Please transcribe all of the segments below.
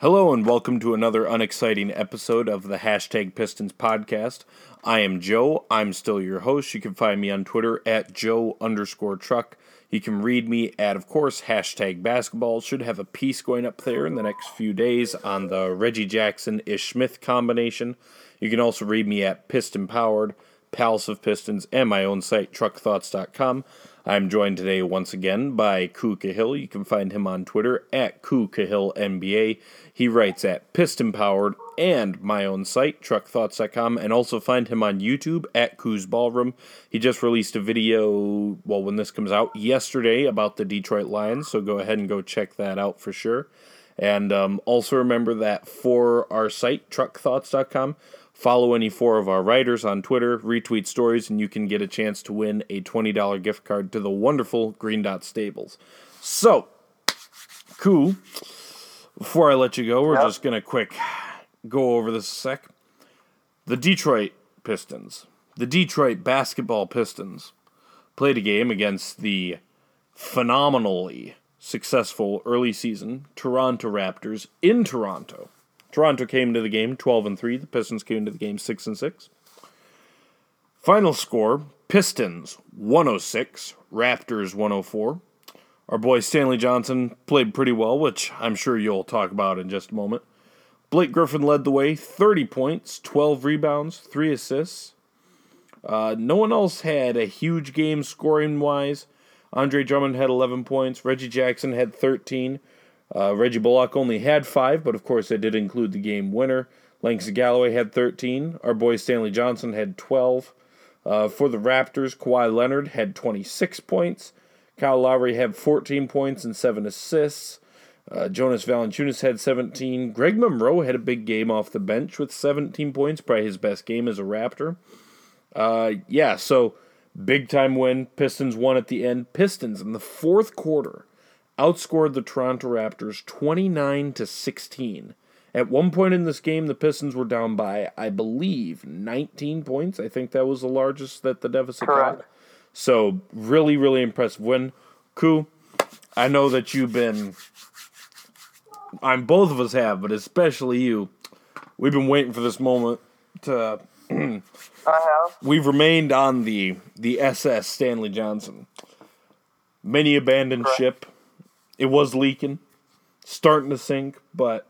Hello and welcome to another unexciting episode of the Hashtag Pistons podcast. I am Joe. I'm still your host. You can find me on Twitter at Joe underscore truck. You can read me at, of course, hashtag basketball. Should have a piece going up there in the next few days on the Reggie Jackson Ish Smith combination. You can also read me at Piston Powered, Palace of Pistons, and my own site, truckthoughts.com. I'm joined today once again by Ku Cahill. You can find him on Twitter at Ku Cahill NBA. He writes at Piston Powered and my own site, truckthoughts.com, and also find him on YouTube at Ku's Ballroom. He just released a video, well, when this comes out, yesterday about the Detroit Lions, so go ahead and go check that out for sure. And um, also remember that for our site, truckthoughts.com, Follow any four of our writers on Twitter, retweet stories, and you can get a chance to win a $20 gift card to the wonderful Green Dot Stables. So, cool. Before I let you go, we're Yep. just going to quick go over this a sec. The Detroit Pistons, the Detroit basketball Pistons, played a game against the phenomenally successful early season Toronto Raptors in Toronto. Toronto came into the game 12 and 3. The Pistons came into the game 6 and 6. Final score Pistons 106, Raptors 104. Our boy Stanley Johnson played pretty well, which I'm sure you'll talk about in just a moment. Blake Griffin led the way, 30 points, 12 rebounds, 3 assists. Uh, no one else had a huge game scoring wise. Andre Drummond had 11 points. Reggie Jackson had 13. Uh, Reggie Bullock only had 5, but of course that did include the game winner. Langston Galloway had 13. Our boy Stanley Johnson had 12. Uh, for the Raptors, Kawhi Leonard had 26 points. Kyle Lowry had 14 points and 7 assists. Uh, Jonas Valanciunas had 17. Greg Monroe had a big game off the bench with 17 points, probably his best game as a Raptor. Uh, yeah, so big time win. Pistons won at the end. Pistons in the fourth quarter outscored the Toronto Raptors 29 to 16. At one point in this game, the Pistons were down by, I believe, 19 points. I think that was the largest that the deficit Correct. got. So really, really impressive win. Ku, I know that you've been. I'm both of us have, but especially you. We've been waiting for this moment to. I have. We've remained on the the SS Stanley Johnson. Many abandoned Correct. ship. It was leaking, starting to sink, but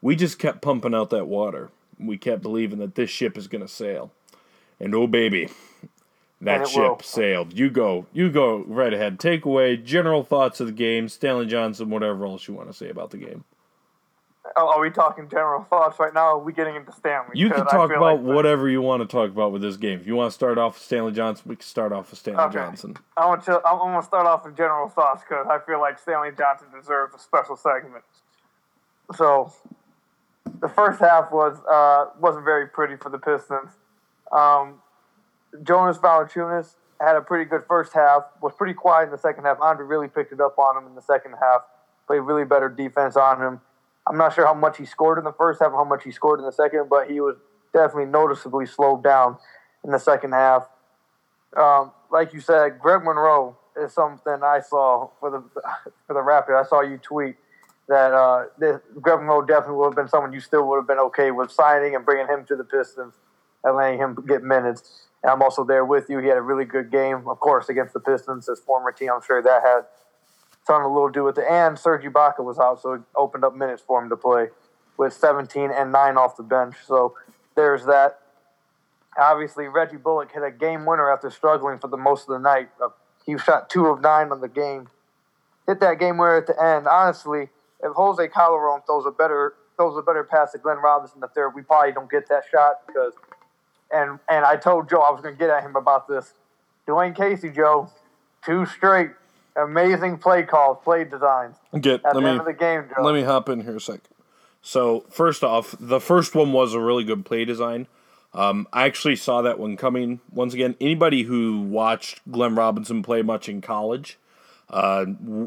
we just kept pumping out that water. We kept believing that this ship is going to sail. And oh baby, that ship will. sailed. You go, you go right ahead. Take away general thoughts of the game, Stanley Johnson, whatever else you want to say about the game. Oh, are we talking general thoughts right now? Or are we getting into Stanley? You can talk about like the- whatever you want to talk about with this game. If you want to start off with Stanley Johnson, we can start off with Stanley Okay. Johnson. I want to. I'm, I'm gonna start off with general thoughts because I feel like Stanley Johnson deserves a special segment. So, the first half was uh, wasn't very pretty for the Pistons. Um, Jonas Valanciunas had a pretty good first half. Was pretty quiet in the second half. Andre really picked it up on him in the second half. Played really better defense on him. I'm not sure how much he scored in the first half, how much he scored in the second, but he was definitely noticeably slowed down in the second half. Um, like you said, Greg Monroe is something I saw for the for the Raptors. I saw you tweet that uh, this, Greg Monroe definitely would have been someone you still would have been okay with signing and bringing him to the Pistons and letting him get minutes. And I'm also there with you. He had a really good game, of course, against the Pistons, his former team. I'm sure that had something a little do with it. And Serge Ibaka was out, so it opened up minutes for him to play with 17 and 9 off the bench. So there's that. Obviously, Reggie Bullock hit a game winner after struggling for the most of the night. Uh, He shot two of nine on the game. Hit that game winner at the end. Honestly, if Jose Calderon throws a better throws a better pass to Glenn Robinson the third, we probably don't get that shot because. And and I told Joe I was going to get at him about this. Dwane Casey, Joe, two straight amazing play calls, play designs Get at let the me end of the game, Joe. let me hop in here a sec. So first off, the first one was a really good play design. Um, I actually saw that one coming. Once again, anybody who watched Glenn Robinson play much in college uh,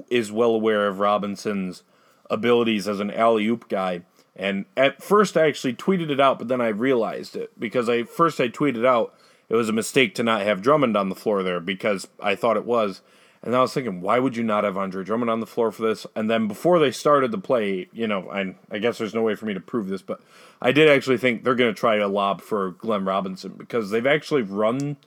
is well aware of Robinson's abilities as an alley oop guy. And at first, I actually tweeted it out, but then I realized it because I first I tweeted out it was a mistake to not have Drummond on the floor there because I thought it was, And I was thinking, why would you not have Andre Drummond on the floor for this? And then before they started the play, you know, I, I guess there's no way for me to prove this, but I did actually think they're going to try a lob for Glenn Robinson because they've actually run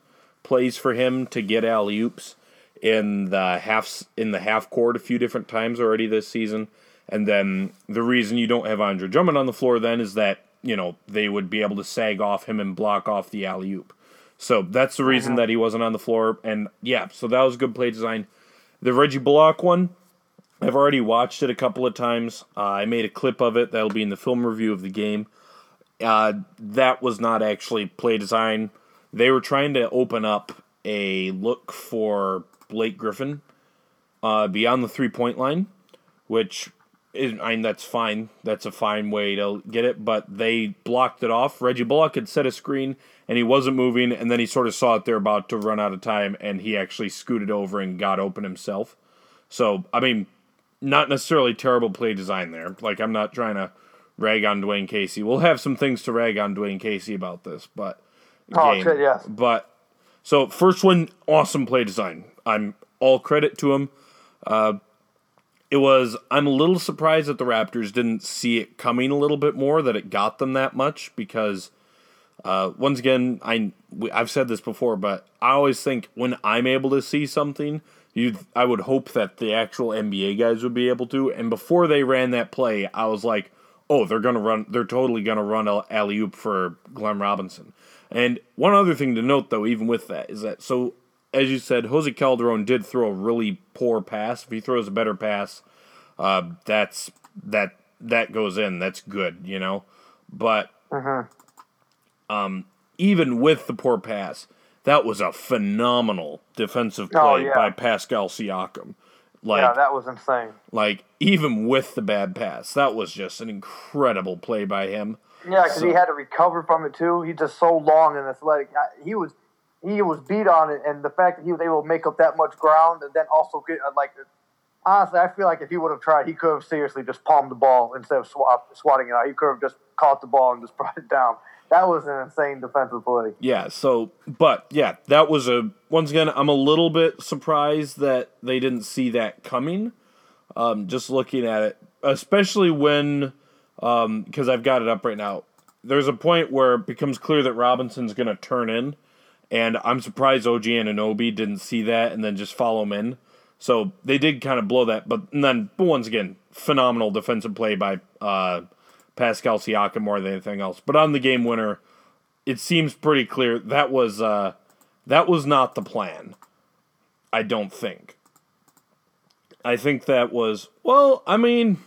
plays for him to get alley oops in the half in the half court a few different times already this season. And then the reason you don't have Andre Drummond on the floor then is that you know they would be able to sag off him and block off the alley oop. So that's the reason that he wasn't on the floor. And yeah, so that was good play design. The Reggie Bullock one, I've already watched it a couple of times. Uh, I made a clip of it that'll be in the film review of the game. Uh, that was not actually play design. They were trying to open up a look for Blake Griffin uh, beyond the three point line, which is, I mean, that's fine. That's a fine way to get it, but they blocked it off. Reggie Bullock had set a screen and he wasn't moving, and then he sort of saw it they're about to run out of time, and he actually scooted over and got open himself. So, I mean, not necessarily terrible play design there. Like, I'm not trying to rag on Dwane Casey. We'll have some things to rag on Dwane Casey about this, but. Oh, shit, yes. But, so, first one, awesome play design. I'm all credit to him. Uh, it was I'm a little surprised that the Raptors didn't see it coming a little bit more that it got them that much because uh, once again I I've said this before but I always think when I'm able to see something you I would hope that the actual NBA guys would be able to and before they ran that play I was like oh they're gonna run they're totally gonna run alley oop for Glenn Robinson and one other thing to note though even with that is that so as you said, Jose Calderon did throw a really poor pass. If he throws a better pass, uh, that's that that goes in. That's good, you know. But um, even with the poor pass, that was a phenomenal defensive play Oh, yeah. by Pascal Siakam. Like, yeah, that was insane. like even with the bad pass, that was just an incredible play by him. Yeah, because he had to recover from it too. He's just so long and athletic. He was he was beat on it, and the fact that he was able to make up that much ground and then also get uh, like honestly, I feel like if he would have tried, he could have seriously just palmed the ball instead of swat, swatting it out. He could have just caught the ball and just brought it down. That was an insane defensive play. Yeah, so but yeah, that was a once again I'm a little bit surprised that they didn't see that coming. Um, just looking at it, especially when because I've got it up right now. There's a point where it becomes clear that Robinson's going to turn in, and I'm surprised OG Anunoby didn't see that and then just follow him in. So they did kind of blow that, but and then once again, phenomenal defensive play by uh, Pascal Siakam more than anything else. But on the game winner, it seems pretty clear that was uh, that was not the plan. I don't think. I think that was well. I mean,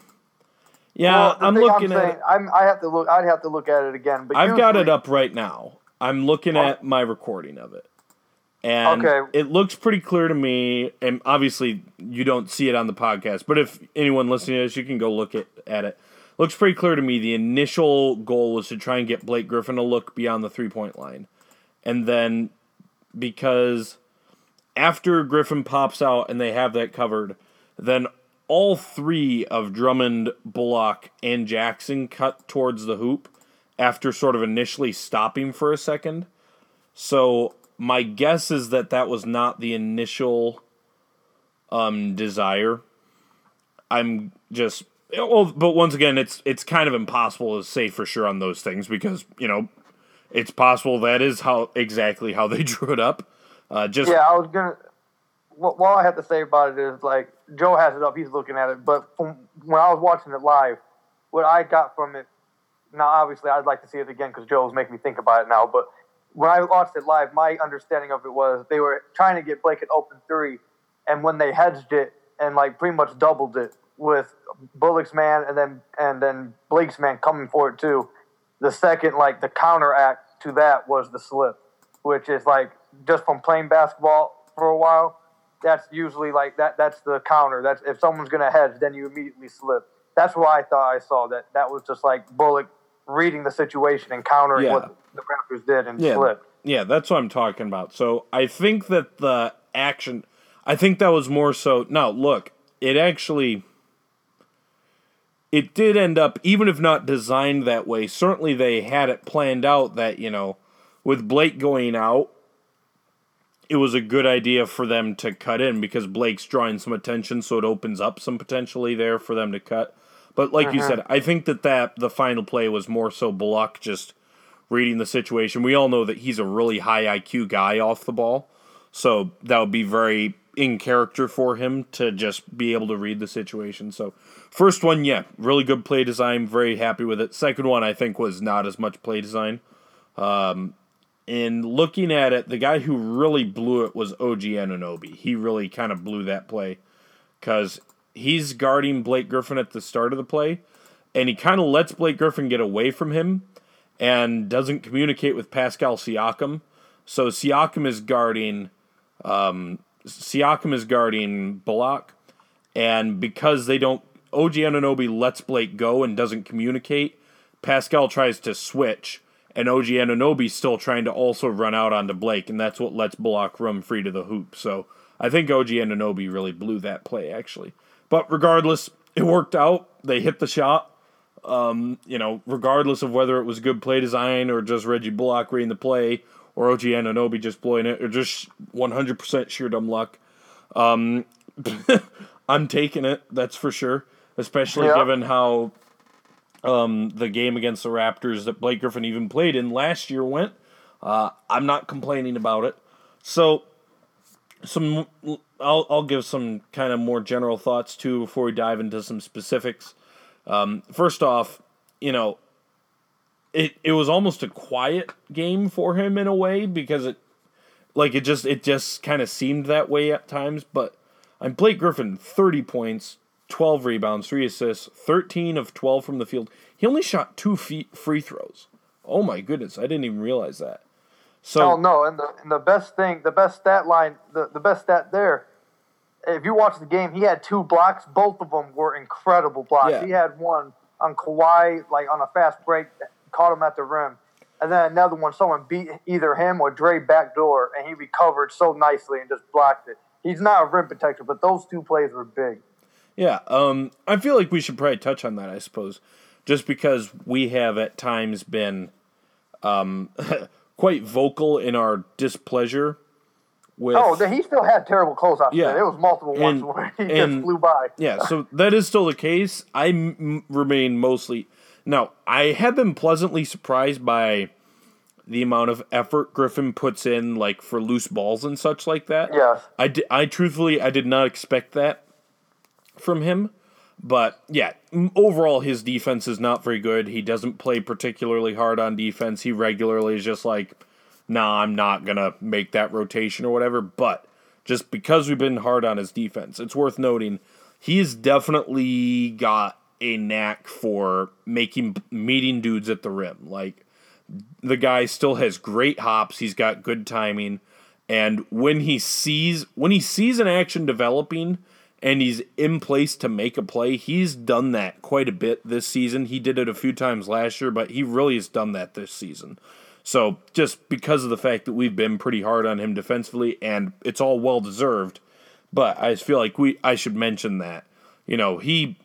yeah, Well, I'm looking at. saying, it. I'm, I have to look. I'd have to look at it again. But I've got it up right now. I'm looking at my recording of it. And Okay. it looks pretty clear to me, and obviously you don't see it on the podcast, but if anyone listening to this, you can go look at, at it. Looks pretty clear to me the initial goal was to try and get Blake Griffin to look beyond the three point line. And then because after Griffin pops out and they have that covered, then all three of Drummond, Bullock, and Jackson cut towards the hoop after sort of initially stopping for a second. So my guess is that that was not the initial um, desire. I'm just well, but once again, it's it's kind of impossible to say for sure on those things because you know it's possible that is how exactly how they drew it up. Uh, just Yeah, I was gonna. What, what I have to say about it is like Joe has it up. He's looking at it, but from when I was watching it live, what I got from it. Now, obviously, I'd like to see it again because Joe's making me think about it now. But when I watched it live, my understanding of it was they were trying to get Blake an open three, and when they hedged it and like pretty much doubled it with Bullock's man and then and then Blake's man coming for it too. The second, like the counteract to that was the slip, which is like just from playing basketball for a while. That's usually like that. That's the counter. That's if someone's gonna hedge, then you immediately slip. That's why I thought I saw that. That was just like Bullock reading the situation and countering Yeah. what the Raptors did and yeah, slipped. yeah, that's what I'm talking about. So I think that the action, I think that was more so. Now look, it actually, it did end up, even if not designed that way. Certainly they had it planned out that you know, with Blake going out, it was a good idea for them to cut in because Blake's drawing some attention, so it opens up some potentially there for them to cut. But like you uh-huh. said, I think that that the final play was more so Bullock just reading the situation. We all know that he's a really high IQ guy off the ball, so that would be very in character for him to just be able to read the situation. So, first one, yeah, really good play design. Very happy with it. Second one, I think, was not as much play design. Um, and looking at it, the guy who really blew it was OG Anunoby. He really kind of blew that play because he's guarding Blake Griffin at the start of the play, and he kind of lets Blake Griffin get away from him and doesn't communicate with Pascal Siakam. So Siakam is guarding um, Siakam is guarding Bullock, and because they don't, OG Anunoby lets Blake go and doesn't communicate. Pascal tries to switch, and OG Anunoby's still trying to also run out onto Blake, and that's what lets Bullock run free to the hoop. So I think OG Anunoby really blew that play, actually. But regardless, it worked out. They hit the shot. Um, you know, regardless of whether it was good play design or just Reggie Bullock reading the play or OG Anunoby just blowing it or just 100% sheer dumb luck. Um, I'm taking it, that's for sure, especially Yeah. given how um, the game against the Raptors that Blake Griffin even played in last year went. Uh, I'm not complaining about it. So, some I'll I'll give some kind of more general thoughts too before we dive into some specifics. Um, first off, you know, it it was almost a quiet game for him in a way because it like it just it just kind of seemed that way at times. But I'm Blake Griffin, thirty points, twelve rebounds, three assists, thirteen of twelve from the field. He only shot two feet free throws. Oh my goodness, I didn't even realize that. So Oh no, and the and the best thing, the best stat line, the, the best stat there. If you watch the game, he had two blocks. Both of them were incredible blocks. Yeah. He had one on Kawhi, like on a fast break, caught him at the rim, and then another one, someone beat either him or Dre backdoor, and he recovered so nicely and just blocked it. He's not a rim protector, but those two plays were big. Yeah, um, I feel like we should probably touch on that. I suppose, just because we have at times been um, quite vocal in our displeasure with. Oh, he still had terrible closeouts. Yeah. Yeah, there was multiple ones where he and- just flew by. yeah, so that is still the case. I m- remain mostly. Now, I have been pleasantly surprised by the amount of effort Griffin puts in, like for loose balls and such like that. Yes. I, di- I truthfully I did not expect that from him. But yeah, overall his defense is not very good. He doesn't play particularly hard on defense. He regularly is just like, nah, I'm not gonna make that rotation or whatever. But just because we've been hard on his defense, it's worth noting he's definitely got a knack for making meeting dudes at the rim. Like the guy still has great hops. He's got good timing, and when he sees when he sees an action developing and he's in place to make a play, he's done that quite a bit this season. He did it a few times last year, but he really has done that this season. So just because of the fact that we've been pretty hard on him defensively, and it's all well deserved, but I feel like we I should mention that you know he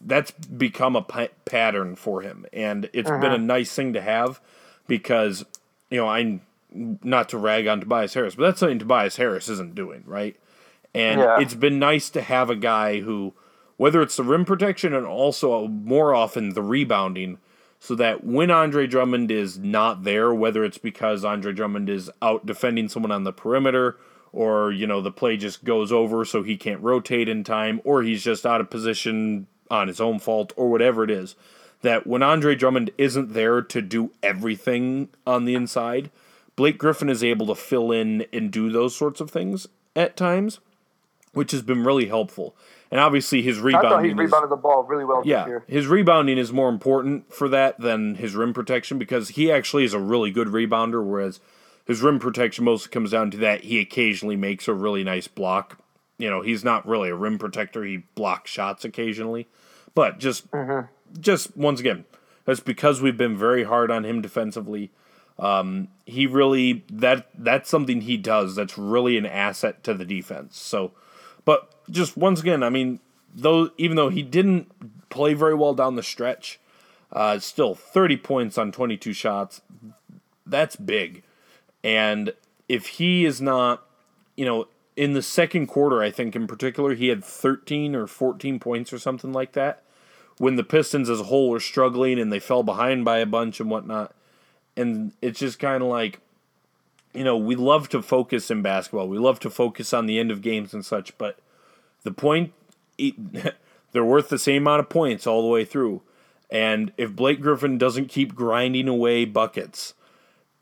that's become a pattern for him, and it's been uh-huh. a nice thing to have because you know I'm not to rag on Tobias Harris, but that's something Tobias Harris isn't doing right, and Yeah. it's been nice to have a guy who, whether it's the rim protection and also more often the rebounding, so that when Andre Drummond is not there, whether it's because Andre Drummond is out defending someone on the perimeter or you know the play just goes over so he can't rotate in time or he's just out of position on his own fault or whatever it is that when Andre Drummond isn't there to do everything on the inside Blake Griffin is able to fill in and do those sorts of things at times which has been really helpful and obviously his I rebounding thought he is- rebounded the ball really well yeah, his rebounding is more important for that than his rim protection because he actually is a really good rebounder, whereas his rim protection mostly comes down to that he occasionally makes a really nice block. You know, he's not really a rim protector; he blocks shots occasionally, but just just once again, that's because we've been very hard on him defensively. Um, he really that that's something he does that's really an asset to the defense. So, but just once again, I mean, though even though he didn't play very well down the stretch, uh, still thirty points on twenty two shots. That's big, and if he is not you know, in the second quarter, I think in particular, he had 13 or 14 points or something like that. When the Pistons as a whole were struggling and they fell behind by a bunch and whatnot. And it's just kind of like, you know, we love to focus in basketball. We love to focus on the end of games and such, but the point, they're worth the same amount of points all the way through. And if Blake Griffin doesn't keep grinding away buckets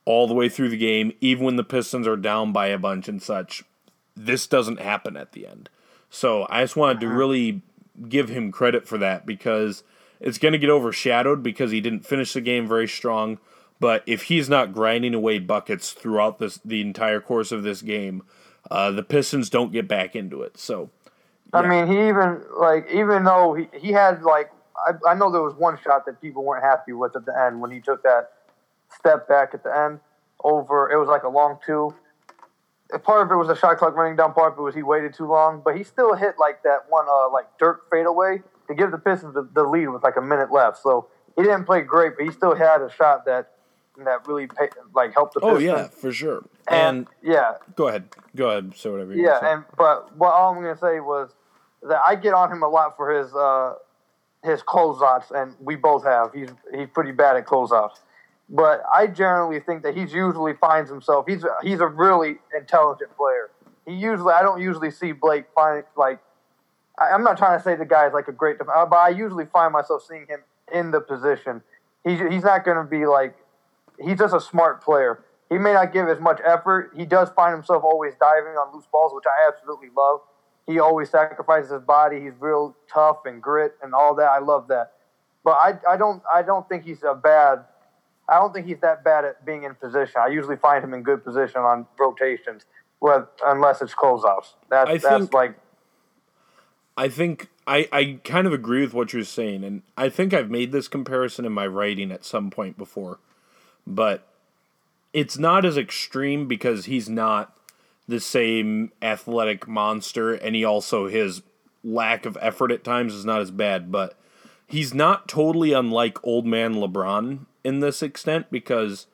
all the way through the game, even when the Pistons are down by a bunch and such, this doesn't happen at the end. So I just wanted to uh-huh. really give him credit for that because it's going to get overshadowed because he didn't finish the game very strong. But if he's not grinding away buckets throughout this the entire course of this game, uh, the Pistons don't get back into it. So, yeah. I mean, he even like even though he, he had like I, I know there was one shot that people weren't happy with at the end when he took that step back at the end over. It was like a long two part of it was a shot clock running down. Part of it was he waited too long, but he still hit like that one uh, like Dirk fadeaway to give the Pistons the, the, lead with like a minute left. So he didn't play great, but he still had a shot that that really pay, like helped the Pistons. Oh yeah, for sure. And, and, yeah, go ahead, go ahead. Say whatever. yeah, and but what all I'm gonna say was that I get on him a lot for his uh, his closeouts, and we both have. He's he's pretty bad at closeouts but I generally think that he's usually finds himself. He's he's a really intelligent player. He usually I don't usually see Blake find like I, am not trying to say the guy's like a great, uh, but I usually find myself seeing him in the position. He's he's not going to be like he's just a smart player. He may not give as much effort. He does find himself always diving on loose balls, which I absolutely love. He always sacrifices his body. He's real tough and grit and all that. I love that. But I, I don't I don't think he's a bad I don't think he's that bad at being in position. I usually find him in good position on rotations, unless it's closeouts. That's I that's think, like. I think I, I kind of agree with what you're saying, and I think I've made this comparison in my writing at some point before, but it's not as extreme because he's not the same athletic monster, and he also his lack of effort at times is not as bad, but he's not totally unlike old man LeBron in this extent because,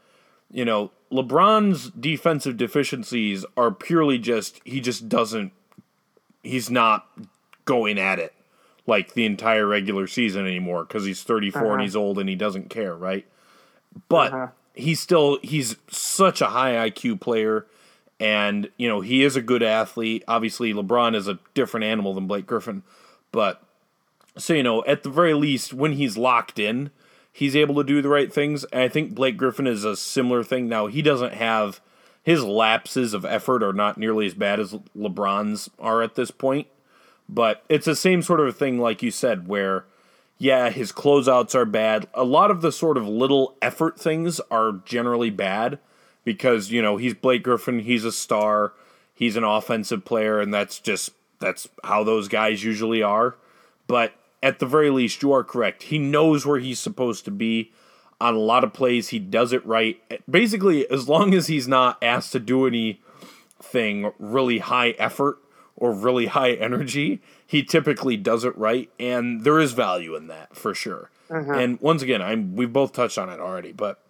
you know, LeBron's defensive deficiencies are purely just he just doesn't he's not going at it like the entire regular season anymore because he's 34 uh-huh. and he's old and he doesn't care, right? But uh-huh. he's still he's such a high IQ player and you know, he is a good athlete. Obviously, LeBron is a different animal than Blake Griffin, but so you know, at the very least when he's locked in, he's able to do the right things. And I think Blake Griffin is a similar thing. Now, he doesn't have his lapses of effort are not nearly as bad as LeBron's are at this point. But it's the same sort of thing, like you said, where, yeah, his closeouts are bad. A lot of the sort of little effort things are generally bad because, you know, he's Blake Griffin, he's a star, he's an offensive player, and that's just, that's how those guys usually are. But at the very least, you are correct. He knows where he's supposed to be on a lot of plays. He does it right. Basically, as long as he's not asked to do anything really high effort or really high energy, he typically does it right, and there is value in that for sure. Mm-hmm. And once again, I'm we've both touched on it already, but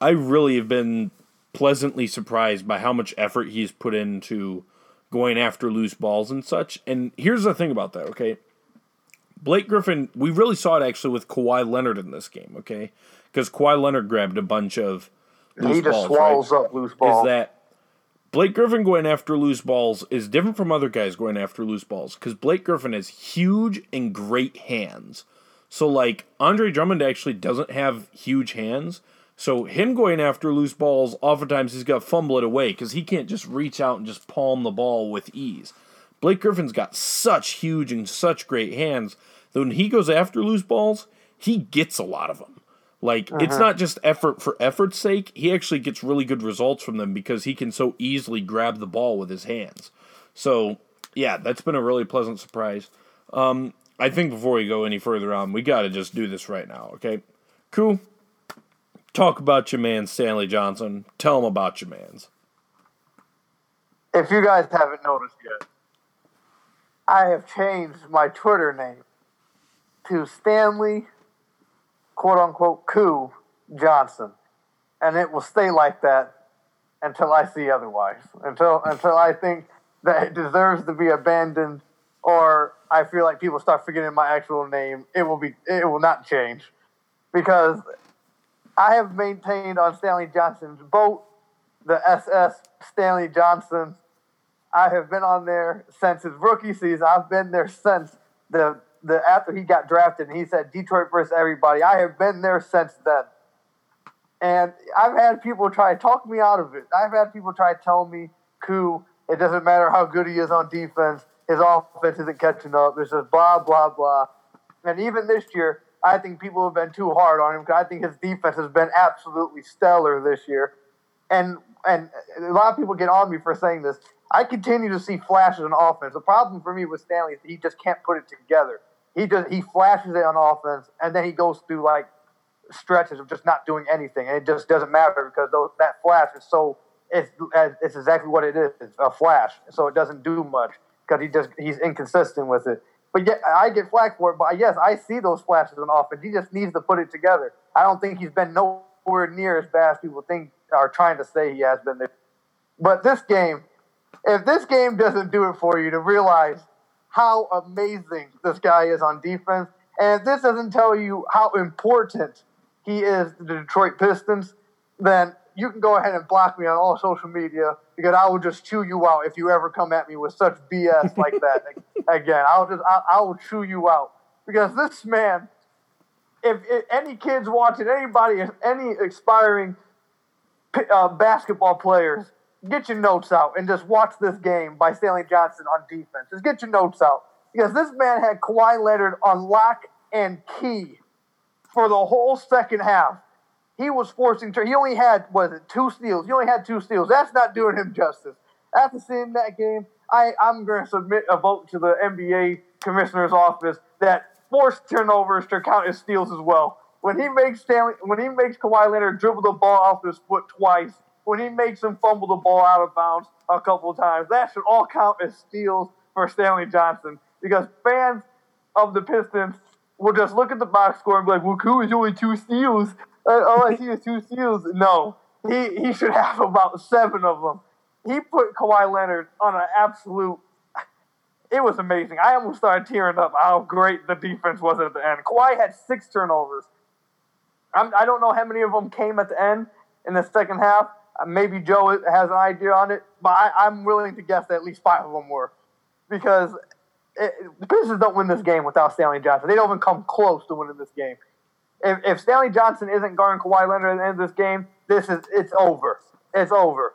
I really have been pleasantly surprised by how much effort he's put into going after loose balls and such. And here's the thing about that, okay? Blake Griffin, we really saw it actually with Kawhi Leonard in this game, okay? Because Kawhi Leonard grabbed a bunch of loose he just balls, swallows right? up loose balls. Is that Blake Griffin going after loose balls is different from other guys going after loose balls because Blake Griffin has huge and great hands. So like Andre Drummond actually doesn't have huge hands. So him going after loose balls, oftentimes he's got to fumble it away because he can't just reach out and just palm the ball with ease. Blake Griffin's got such huge and such great hands that when he goes after loose balls, he gets a lot of them. Like uh-huh. it's not just effort for effort's sake. He actually gets really good results from them because he can so easily grab the ball with his hands. So yeah, that's been a really pleasant surprise. Um, I think before we go any further on, we got to just do this right now. Okay, cool. Talk about your man Stanley Johnson. Tell him about your man's. If you guys haven't noticed yet, I have changed my Twitter name to Stanley, quote unquote, Coup Johnson, and it will stay like that until I see otherwise. Until until I think that it deserves to be abandoned, or I feel like people start forgetting my actual name, it will be it will not change because I have maintained on Stanley Johnson's boat, the SS Stanley Johnson. I have been on there since his rookie season. I've been there since the the after he got drafted and he said Detroit versus everybody. I have been there since then. And I've had people try to talk me out of it. I've had people try to tell me, "Koo, it doesn't matter how good he is on defense. His offense isn't catching up. There's just blah blah blah." And even this year, I think people have been too hard on him because I think his defense has been absolutely stellar this year. And and a lot of people get on me for saying this. I continue to see flashes on offense. The problem for me with Stanley is he just can't put it together. He just he flashes it on offense, and then he goes through like stretches of just not doing anything, and it just doesn't matter because those, that flash is so it's it's exactly what it is. It's a flash, so it doesn't do much because he just he's inconsistent with it. But yet I get flack for it. But yes, I see those flashes on offense. He just needs to put it together. I don't think he's been nowhere near as bad as people think are trying to say he has been there. But this game, if this game doesn't do it for you to realize how amazing this guy is on defense, and if this doesn't tell you how important he is to the Detroit Pistons, then you can go ahead and block me on all social media because I will just chew you out if you ever come at me with such BS like that again. I'll just I, I, will chew you out because this man, if, if any kids watching, anybody, any aspiring uh, basketball players, get your notes out and just watch this game by Stanley Johnson on defense. Just get your notes out because this man had Kawhi Leonard on lock and key for the whole second half. He was forcing. He only had was it two steals? He only had two steals. That's not doing him justice. After seeing that game, I I'm going to submit a vote to the NBA commissioner's office that forced turnovers to count as steals as well. When he makes Stanley, when he makes Kawhi Leonard dribble the ball off his foot twice, when he makes him fumble the ball out of bounds a couple of times, that should all count as steals for Stanley Johnson because fans of the Pistons will just look at the box score and be like, well, Koo is only two steals. All I see is two steals. No, he, he should have about seven of them. He put Kawhi Leonard on an absolute. It was amazing. I almost started tearing up how great the defense was at the end. Kawhi had six turnovers. I'm, I do not know how many of them came at the end in the second half. Maybe Joe has an idea on it, but I, I'm willing to guess that at least five of them were because it, the Pistons don't win this game without Stanley Johnson. They don't even come close to winning this game. If, if Stanley Johnson isn't guarding Kawhi Leonard at the end of this game, this is it's over. It's over.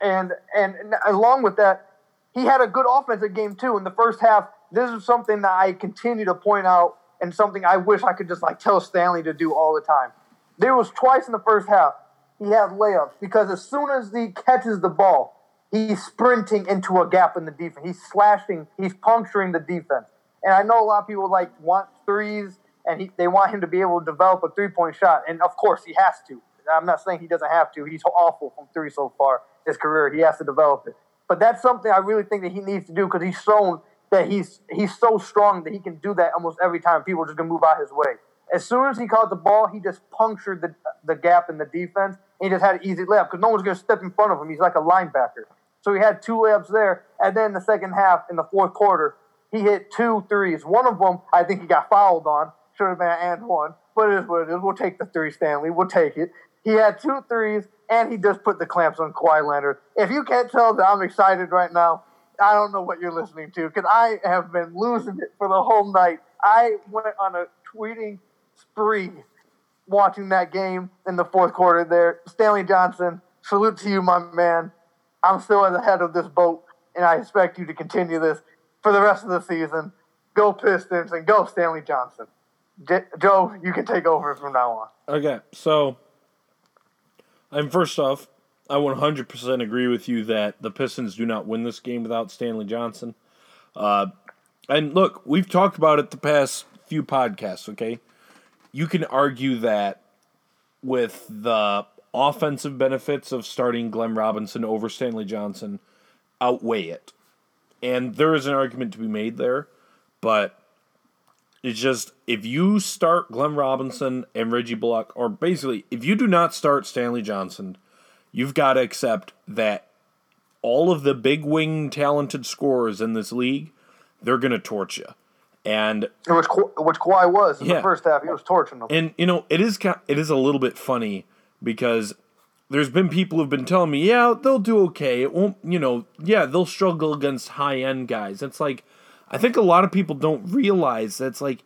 And and along with that, he had a good offensive game too in the first half. This is something that I continue to point out and something I wish I could just like tell Stanley to do all the time. There was twice in the first half he had layups because as soon as he catches the ball, he's sprinting into a gap in the defense. He's slashing, he's puncturing the defense. And I know a lot of people like want threes and he, they want him to be able to develop a three point shot. And of course, he has to. I'm not saying he doesn't have to. He's awful from three so far his career. He has to develop it. But that's something I really think that he needs to do because he's shown that he's he's so strong that he can do that almost every time. People are just gonna move out his way. As soon as he caught the ball, he just punctured the the gap in the defense. He just had an easy layup because no one's gonna step in front of him. He's like a linebacker. So he had two layups there. And then the second half, in the fourth quarter, he hit two threes. One of them, I think he got fouled on. Should have been an and one. But it is what it is. We'll take the three, Stanley. We'll take it. He had two threes, and he just put the clamps on Kawhi Leonard. If you can't tell that I'm excited right now, I don't know what you're listening to because I have been losing it for the whole night. I went on a tweeting spree watching that game in the fourth quarter there. Stanley Johnson, salute to you, my man. I'm still at the head of this boat, and I expect you to continue this for the rest of the season. Go Pistons and go Stanley Johnson. J- Joe, you can take over from now on. Okay, so I'm first off, I 100% agree with you that the Pistons do not win this game without Stanley Johnson. Uh, and look, we've talked about it the past few podcasts, okay? You can argue that with the offensive benefits of starting Glenn Robinson over Stanley Johnson outweigh it. And there is an argument to be made there, but it's just if you start Glenn Robinson and Reggie Bullock, or basically if you do not start Stanley Johnson, you've got to accept that all of the big wing talented scorers in this league, they're gonna torch you. And which which Kawhi was in Yeah. the first half, he was torching them. and you know it is it is a little bit funny because there's been people who've been telling me, yeah, they'll do okay. It won't, you know, yeah, they'll struggle against high end guys. It's like I think a lot of people don't realize that's like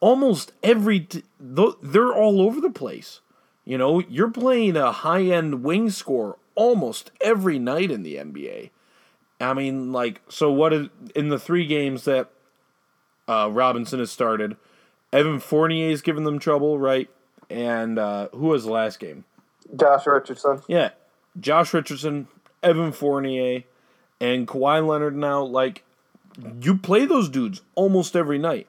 almost every t- they're all over the place. You know, you're playing a high end wing score almost every night in the NBA. I mean, like, so what is in the three games that uh, Robinson has started? Evan Fournier Fournier's given them trouble, right? And uh, who was the last game? Josh Richardson. Yeah, Josh Richardson, Evan Fournier, and Kawhi Leonard. Now, like, you play those dudes almost every night,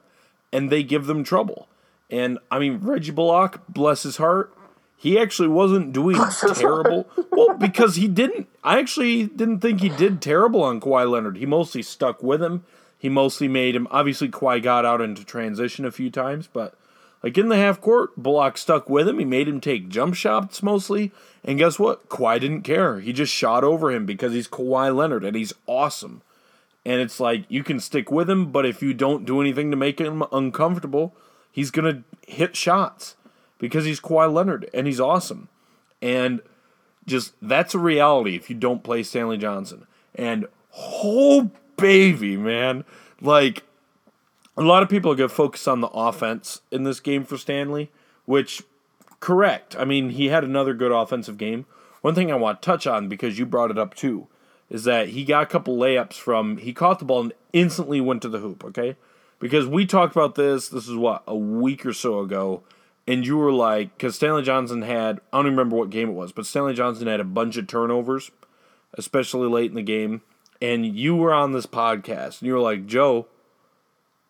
and they give them trouble. And I mean, Reggie Bullock, bless his heart, he actually wasn't doing terrible. well, because he didn't. I actually didn't think he did terrible on Kawhi Leonard. He mostly stuck with him. He mostly made him. Obviously, Kawhi got out into transition a few times, but like in the half court, Bullock stuck with him. He made him take jump shots mostly. And guess what? Kawhi didn't care. He just shot over him because he's Kawhi Leonard and he's awesome. And it's like you can stick with him, but if you don't do anything to make him uncomfortable, he's gonna hit shots because he's Kawhi Leonard and he's awesome. And just that's a reality if you don't play Stanley Johnson. And oh baby, man. Like a lot of people are gonna focus on the offense in this game for Stanley, which correct. I mean, he had another good offensive game. One thing I want to touch on because you brought it up too is that he got a couple layups from he caught the ball and instantly went to the hoop, okay? Because we talked about this, this is what, a week or so ago, and you were like, because Stanley Johnson had, I don't remember what game it was, but Stanley Johnson had a bunch of turnovers, especially late in the game, and you were on this podcast, and you were like, Joe,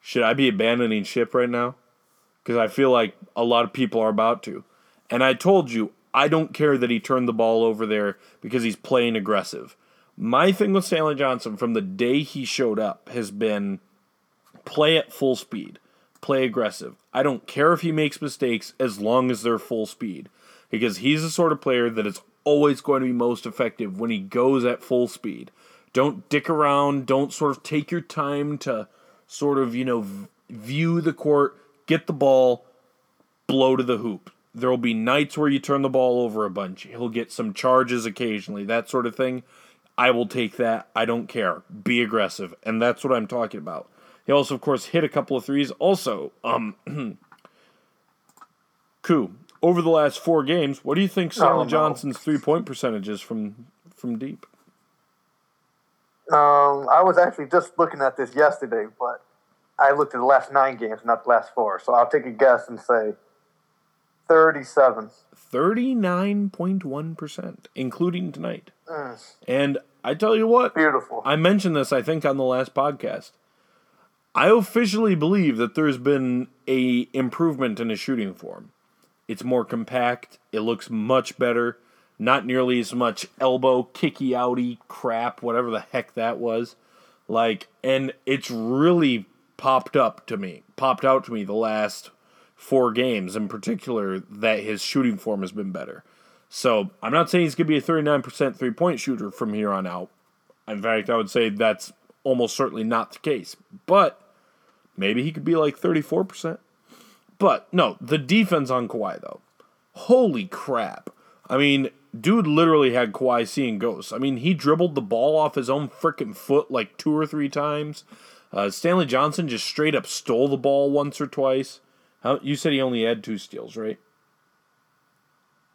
should I be abandoning ship right now? Because I feel like a lot of people are about to. And I told you, I don't care that he turned the ball over there because he's playing aggressive. My thing with Stanley Johnson from the day he showed up has been play at full speed, play aggressive. I don't care if he makes mistakes as long as they're full speed because he's the sort of player that is always going to be most effective when he goes at full speed. Don't dick around, don't sort of take your time to sort of, you know, v- view the court, get the ball, blow to the hoop. There will be nights where you turn the ball over a bunch. He'll get some charges occasionally, that sort of thing. I will take that. I don't care. Be aggressive. And that's what I'm talking about. He also, of course, hit a couple of threes. Also, um, Koo, over the last four games, what do you think Stanley Oh. Johnson's three point percentage is from from deep? Um, I was actually just looking at this yesterday, but I looked at the last nine games, not the last four. So I'll take a guess and say thirty-seven. 39.1%, including tonight. And I tell you what, Beautiful. I mentioned this, I think, on the last podcast. I officially believe that there's been a improvement in his shooting form. It's more compact. It looks much better. Not nearly as much elbow kicky outy crap, whatever the heck that was. Like, and it's really popped up to me, popped out to me the last four games in particular that his shooting form has been better. So I'm not saying he's going to be a 39% three point shooter from here on out. In fact, I would say that's almost certainly not the case. But maybe he could be like 34%. But no, the defense on Kawhi, though. Holy crap. I mean, dude literally had Kawhi seeing ghosts. I mean, he dribbled the ball off his own freaking foot like two or three times. Uh, Stanley Johnson just straight up stole the ball once or twice. How, you said he only had two steals, right?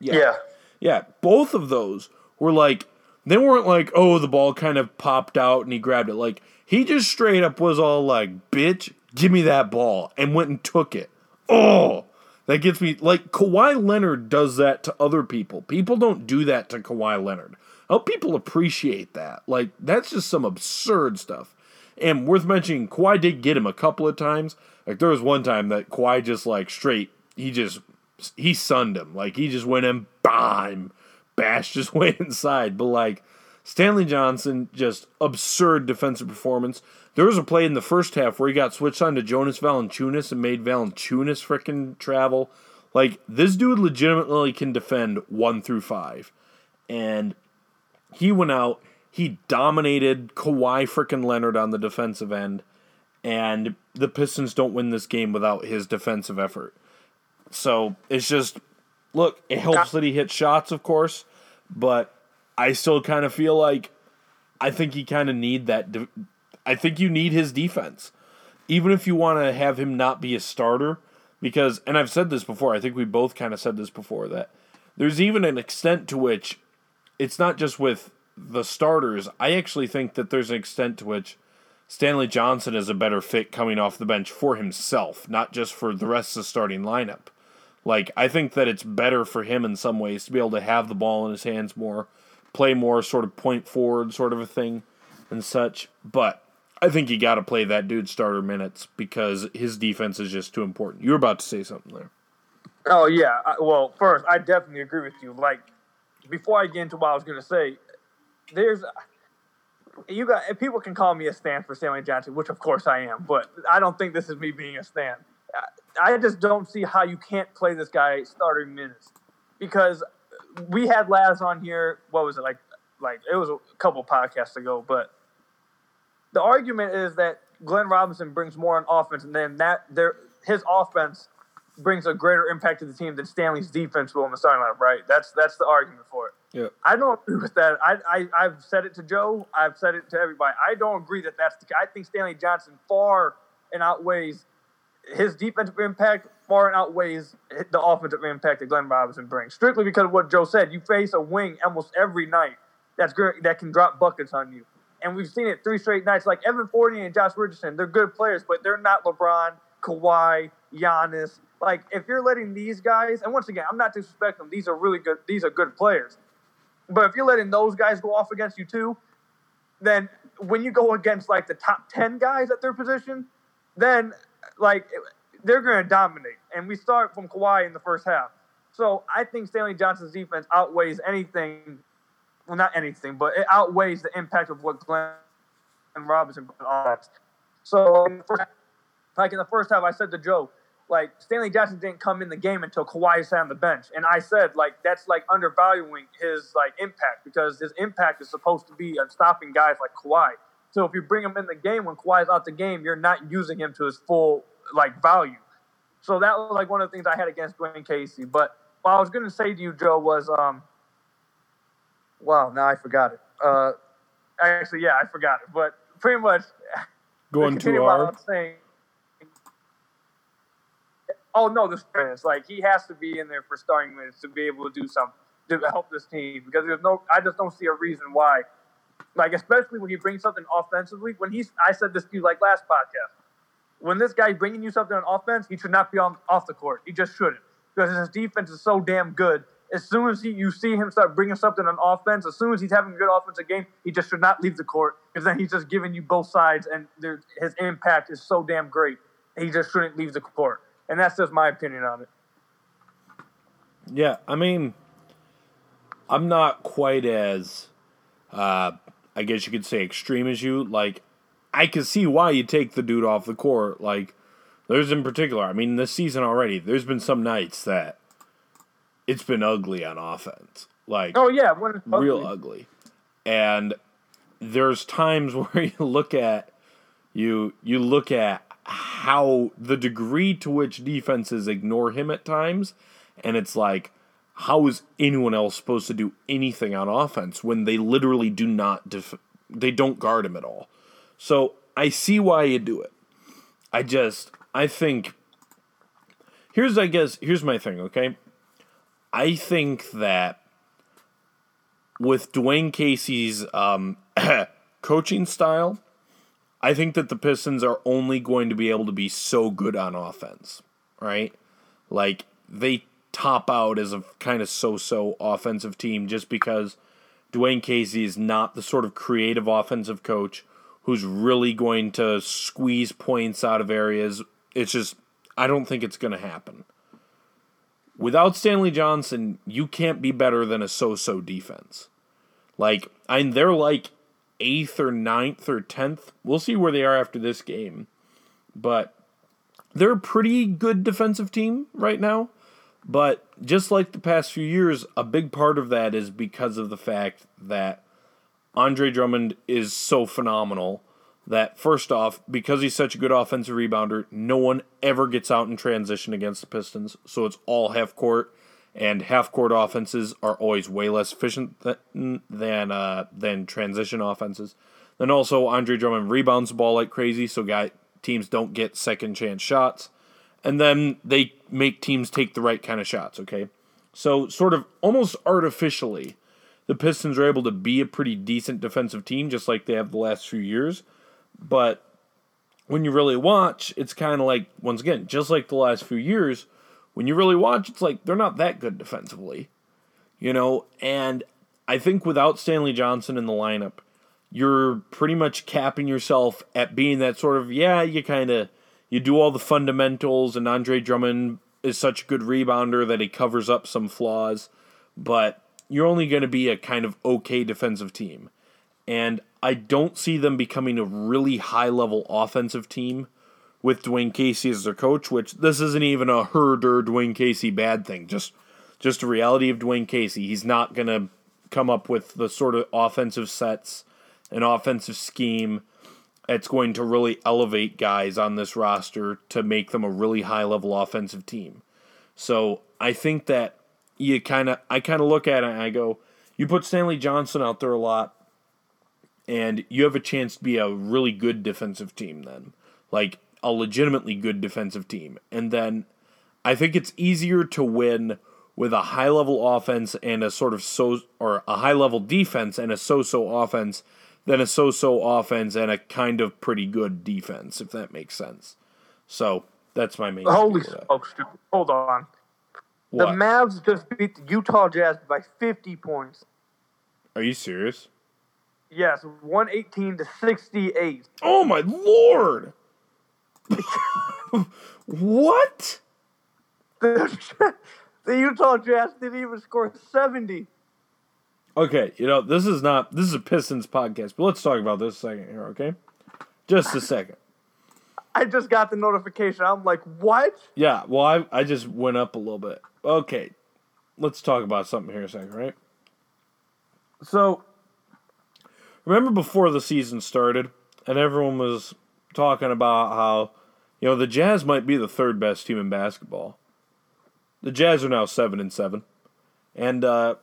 yeah. Yeah, both of those were like they weren't like, oh, the ball kind of popped out and he grabbed it. Like he just straight up was all like, bitch, give me that ball, and went and took it. Oh, that gets me like Kawhi Leonard does that to other people. People don't do that to Kawhi Leonard. I hope people appreciate that. Like that's just some absurd stuff. And worth mentioning, Kawhi did get him a couple of times. Like there was one time that Kawhi just like straight, he just he sunned him. Like he just went in, bam, bashed his way inside. But like Stanley Johnson, just absurd defensive performance. There was a play in the first half where he got switched on to Jonas Valanciunas and made Valanciunas frickin' travel. Like this dude legitimately can defend one through five, and he went out he dominated Kawhi freaking Leonard on the defensive end, and the Pistons don't win this game without his defensive effort. So it's just look, it helps that he hits shots, of course, but I still kind of feel like I think he kind of need that. De- I think you need his defense, even if you want to have him not be a starter. Because, and I've said this before. I think we both kind of said this before that there's even an extent to which it's not just with the starters. I actually think that there's an extent to which Stanley Johnson is a better fit coming off the bench for himself, not just for the rest of the starting lineup. Like, I think that it's better for him in some ways to be able to have the ball in his hands more, play more sort of point forward sort of a thing and such. But I think you got to play that dude starter minutes because his defense is just too important. You were about to say something there. Oh yeah. I, well, first, I definitely agree with you. Like, before I get into what I was going to say, there's you got people can call me a stan for Stanley Johnson, which of course I am, but I don't think this is me being a stan. I just don't see how you can't play this guy starting minutes because we had Laz on here. What was it like? Like it was a couple podcasts ago, but the argument is that Glenn Robinson brings more on offense, and then that there his offense brings a greater impact to the team than Stanley's defense will in the starting lineup. Right? That's that's the argument for it. Yeah. I don't agree with that. I, I I've said it to Joe. I've said it to everybody. I don't agree that that's the. I think Stanley Johnson far and outweighs his defensive impact far and outweighs the offensive impact that Glenn Robinson brings. Strictly because of what Joe said. You face a wing almost every night that's good, that can drop buckets on you. And we've seen it three straight nights. Like Evan Fournier and Josh Richardson, they're good players, but they're not LeBron, Kawhi, Giannis. Like if you're letting these guys, and once again, I'm not disrespecting them. These are really good. These are good players. But if you're letting those guys go off against you too, then when you go against like the top 10 guys at their position, then like they're going to dominate. And we start from Kawhi in the first half. So I think Stanley Johnson's defense outweighs anything. Well, not anything, but it outweighs the impact of what Glenn and Robinson on. So, like in the first half, I said to Joe, like Stanley Johnson didn't come in the game until Kawhi sat on the bench, and I said like that's like undervaluing his like impact because his impact is supposed to be on stopping guys like Kawhi. So if you bring him in the game when Kawhi's out the game, you're not using him to his full like value. So that was like one of the things I had against Dwane Casey. But what I was going to say to you, Joe, was um, wow, now I forgot it. Uh, actually, yeah, I forgot it. But pretty much going too hard. Saying, oh no, the strength. Like he has to be in there for starting minutes to be able to do something to help this team because there's no. I just don't see a reason why. Like especially when he brings something offensively. When he's, I said this to you like last podcast. When this guy's bringing you something on offense, he should not be on off the court. He just shouldn't because his defense is so damn good. As soon as he, you see him start bringing something on offense, as soon as he's having a good offensive game, he just should not leave the court because then he's just giving you both sides, and his impact is so damn great. He just shouldn't leave the court and that's just my opinion on it. Yeah, I mean, I'm not quite as, uh, I guess you could say, extreme as you. Like, I can see why you take the dude off the court. Like, there's in particular, I mean, this season already, there's been some nights that it's been ugly on offense. Like, oh yeah, real ugly. ugly. And there's times where you look at you you look at how the degree to which defenses ignore him at times, and it's like, how is anyone else supposed to do anything on offense when they literally do not def- they don't guard him at all? So I see why you do it. I just I think here's I guess here's my thing, okay? I think that with Dwane Casey's um, coaching style I think that the Pistons are only going to be able to be so good on offense, right? Like they top out as a kind of so-so offensive team just because Dwane Casey is not the sort of creative offensive coach who's really going to squeeze points out of areas. It's just I don't think it's going to happen. Without Stanley Johnson, you can't be better than a so-so defense. Like, mean, they're like eighth or ninth or tenth. We'll see where they are after this game. But they're a pretty good defensive team right now. But just like the past few years, a big part of that is because of the fact that Andre Drummond is so phenomenal that first off, because he's such a good offensive rebounder, no one ever gets out in transition against the Pistons. So it's all half court, and half court offenses are always way less efficient than than, uh, than transition offenses. Then also Andre Drummond rebounds the ball like crazy, so guy teams don't get second chance shots, and then they make teams take the right kind of shots. Okay, so sort of almost artificially, the Pistons are able to be a pretty decent defensive team, just like they have the last few years but when you really watch, it's kind of like, once again, just like the last few years, when you really watch, it's like they're not that good defensively. You know, and I think without Stanley Johnson in the lineup, you're pretty much capping yourself at being that sort of, yeah, you kind of you do all the fundamentals and Andre Drummond is such a good rebounder that he covers up some flaws, but you're only going to be a kind of okay defensive team. And I don't see them becoming a really high level offensive team with Dwane Casey as their coach, which this isn't even a herder Dwane Casey bad thing. Just just a reality of Dwane Casey. He's not gonna come up with the sort of offensive sets and offensive scheme that's going to really elevate guys on this roster to make them a really high level offensive team. So I think that you kind of I kind of look at it and I go, you put Stanley Johnson out there a lot and you have a chance to be a really good defensive team then. Like a legitimately good defensive team. And then I think it's easier to win with a high level offense and a sort of so or a high level defense and a so-so offense than a so-so offense and a kind of pretty good defense, if that makes sense. So that's my main. Holy smokes! Hold on. What? The Mavs just beat the Utah Jazz by 50 points. Are you serious? Yes, 118 to 68. Oh my lord! what? The, the Utah Jazz didn't even score 70. Okay, you know, this is not this is a Pistons podcast, but let's talk about this a second here, okay? Just a second. I just got the notification. I'm like, what? Yeah, well I I just went up a little bit. Okay. Let's talk about something here a second, right? So remember before the season started, and everyone was talking about how, you know, the Jazz might be the third best team in basketball. The Jazz are now seven and seven, and uh,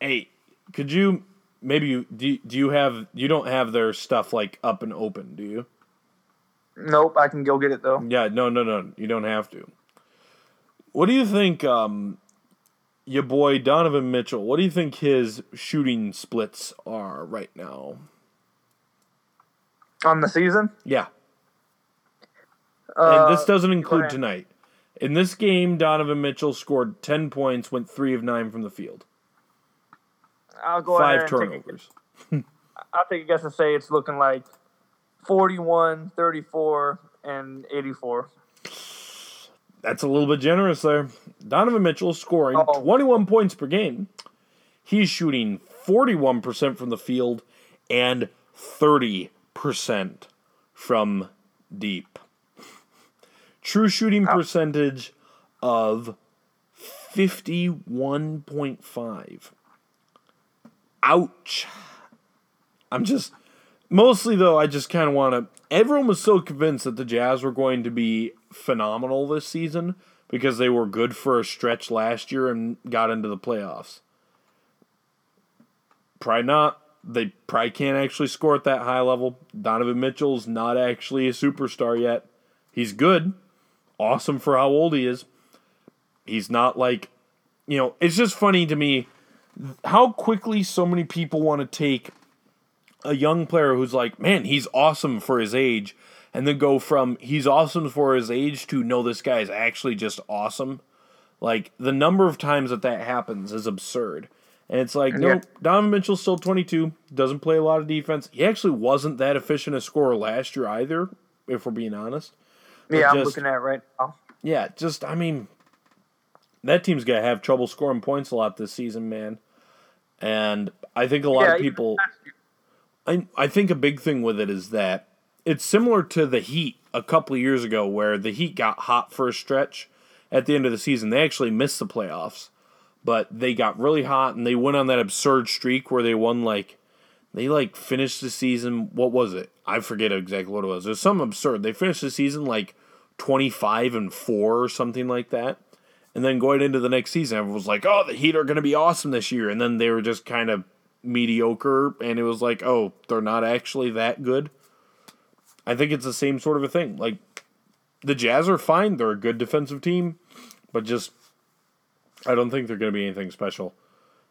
hey, could you maybe you do, do you have you don't have their stuff like up and open, do you? Nope, I can go get it though. Yeah, no, no, no, you don't have to. What do you think um, your boy Donovan Mitchell, what do you think his shooting splits are right now? On the season? Yeah. Uh, and this doesn't include tonight. In this game, Donovan Mitchell scored 10 points, went 3 of 9 from the field. I'll go Five turnovers. I'll take a guess and say it's looking like 41, 34, and 84. That's a little bit generous there. Donovan Mitchell scoring Uh-oh. 21 points per game. He's shooting 41% from the field and 30% from deep. True shooting percentage of 51.5. Ouch. I'm just mostly though I just kind of want to everyone was so convinced that the Jazz were going to be phenomenal this season because they were good for a stretch last year and got into the playoffs. Probably not. They probably can't actually score at that high level. Donovan Mitchell's not actually a superstar yet. He's good, awesome for how old he is. He's not like, you know, it's just funny to me how quickly so many people want to take a young player who's like, man, he's awesome for his age, and then go from he's awesome for his age to no, this guy is actually just awesome. Like the number of times that that happens is absurd. And it's like, no, nope, Donovan Mitchell's still 22, doesn't play a lot of defense. He actually wasn't that efficient a scorer last year either, if we're being honest. But yeah, just, I'm looking at it right now. Yeah, just, I mean, that team's going to have trouble scoring points a lot this season, man. And I think a lot yeah, of people. I, I think a big thing with it is that it's similar to the Heat a couple of years ago, where the Heat got hot for a stretch at the end of the season. They actually missed the playoffs, but they got really hot and they went on that absurd streak where they won like They like finished the season. What was it? I forget exactly what it was. It was something absurd. They finished the season like twenty five and four or something like that. And then going into the next season, everyone was like, "Oh, the Heat are going to be awesome this year." And then they were just kind of mediocre, and it was like, "Oh, they're not actually that good." I think it's the same sort of a thing. Like the Jazz are fine; they're a good defensive team, but just I don't think they're going to be anything special.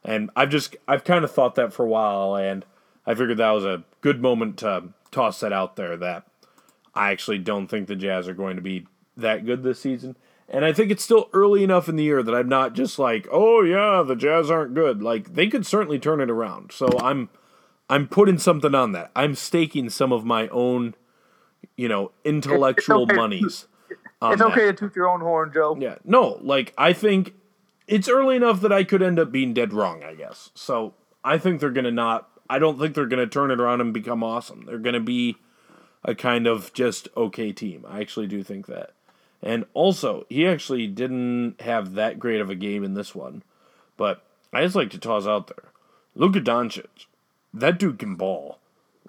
And I've just I've kind of thought that for a while, and I figured that was a good moment to toss that out there. That I actually don't think the Jazz are going to be that good this season. And I think it's still early enough in the year that I'm not just like, oh yeah, the Jazz aren't good. Like they could certainly turn it around. So I'm I'm putting something on that. I'm staking some of my own, you know, intellectual okay. monies. It's okay that. to toot your own horn, Joe. Yeah. No, like I think it's early enough that I could end up being dead wrong, I guess. So I think they're gonna not I don't think they're gonna turn it around and become awesome. They're gonna be a kind of just okay team. I actually do think that. And also, he actually didn't have that great of a game in this one. But I just like to toss out there. Luka Doncic, that dude can ball.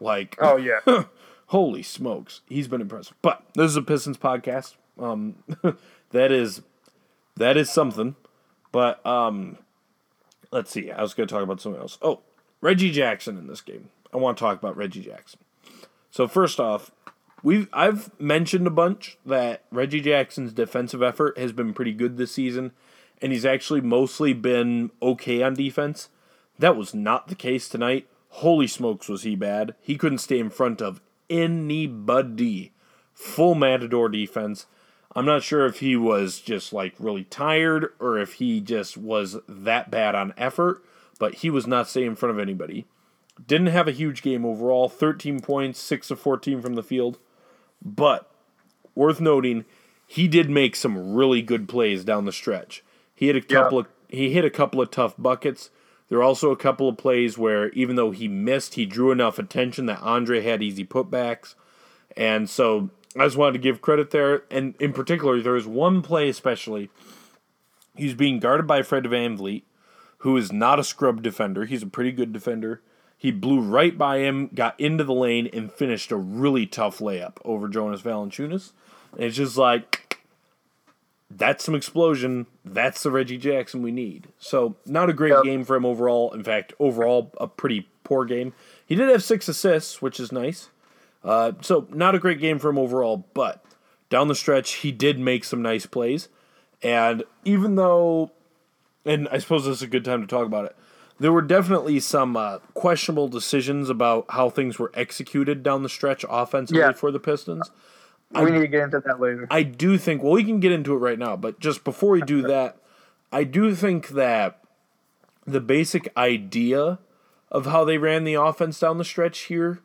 Like, oh yeah, holy smokes, he's been impressive. But this is a Pistons podcast. Um, that is that is something. But um, let's see. I was going to talk about something else. Oh, Reggie Jackson in this game. I want to talk about Reggie Jackson. So first off, We've I've mentioned a bunch that Reggie Jackson's defensive effort has been pretty good this season, and he's actually mostly been okay on defense. That was not the case tonight. Holy smokes, was he bad? He couldn't stay in front of anybody. Full Matador defense. I'm not sure if he was just like really tired or if he just was that bad on effort, but he was not staying in front of anybody. Didn't have a huge game overall 13 points, 6 of 14 from the field. But worth noting, he did make some really good plays down the stretch. He had a couple yeah. of he hit a couple of tough buckets. There are also a couple of plays where even though he missed, he drew enough attention that Andre had easy putbacks. And so I just wanted to give credit there. And in particular, there was one play especially. He's being guarded by Fred VanVleet, who is not a scrub defender. He's a pretty good defender. He blew right by him, got into the lane, and finished a really tough layup over Jonas Valanciunas. And it's just like that's some explosion. That's the Reggie Jackson we need. So not a great yep. game for him overall. In fact, overall a pretty poor game. He did have six assists, which is nice. Uh, so not a great game for him overall, but down the stretch he did make some nice plays. And even though, and I suppose this is a good time to talk about it there were definitely some uh, questionable decisions about how things were executed down the stretch offensively yeah. for the Pistons. We I, need to get into that later. I do think, well, we can get into it right now, but just before we do that, I do think that the basic idea of how they ran the offense down the stretch here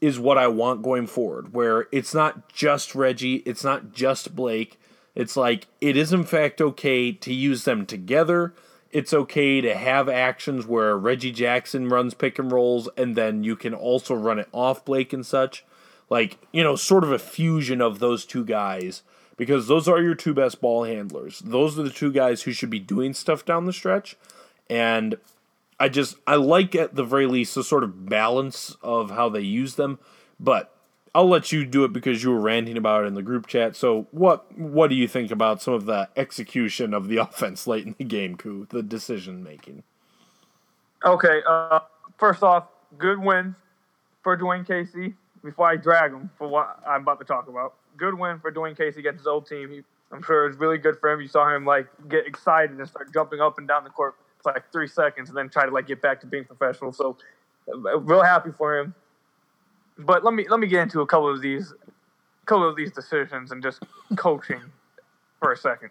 is what I want going forward, where it's not just Reggie, it's not just Blake. It's like it is, in fact, okay to use them together it's okay to have actions where Reggie Jackson runs pick and rolls and then you can also run it off Blake and such. Like, you know, sort of a fusion of those two guys because those are your two best ball handlers. Those are the two guys who should be doing stuff down the stretch. And I just, I like at the very least the sort of balance of how they use them. But I'll let you do it because you were ranting about it in the group chat. So, what what do you think about some of the execution of the offense late in the game, Koo? The decision making. Okay. Uh, first off, good win for Dwane Casey. Before I drag him for what I'm about to talk about, good win for Dwane Casey against his old team. He, I'm sure it's really good for him. You saw him like get excited and start jumping up and down the court for like three seconds, and then try to like get back to being professional. So, uh, real happy for him but let me let me get into a couple of these couple of these decisions and just coaching for a second.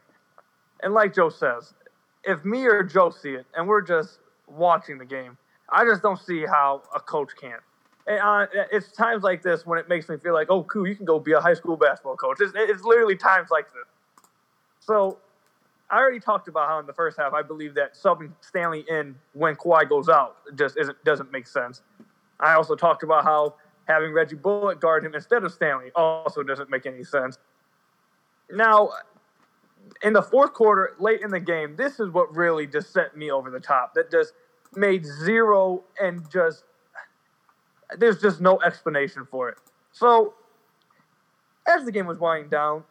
And like Joe says, if me or Joe see it and we're just watching the game, I just don't see how a coach can't. And uh, it's times like this when it makes me feel like, oh, cool, you can go be a high school basketball coach. It's, it's literally times like this. So I already talked about how in the first half I believe that subbing Stanley in when Kawhi goes out just isn't doesn't make sense. I also talked about how having Reggie Bullock guard him instead of Stanley also doesn't make any sense. Now, in the fourth quarter, late in the game, this is what really just set me over the top. That just made zero and just there's just no explanation for it. So as the game was winding down,